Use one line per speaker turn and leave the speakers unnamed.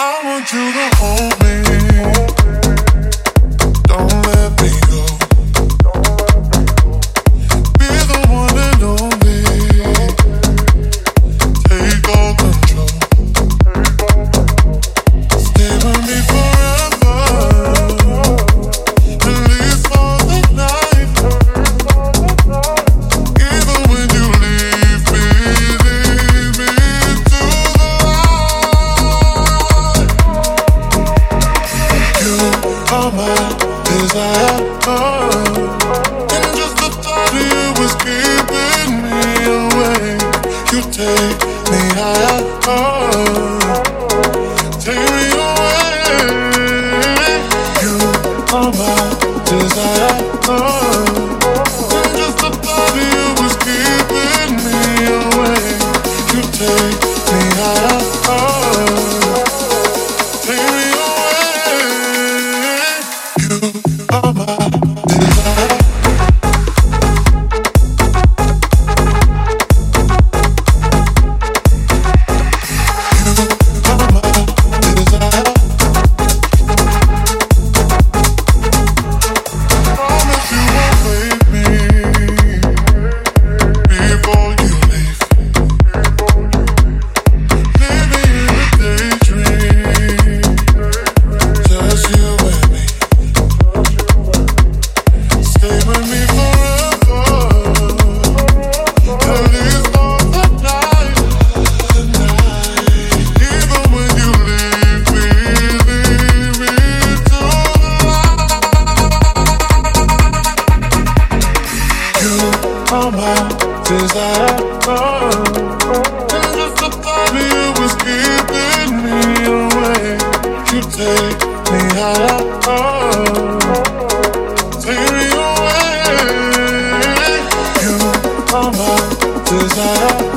I want you to hold me. take me higher. Oh. on my desire. And just the thought of you was keeping me away, you take me higher. Take me away. You are my desire.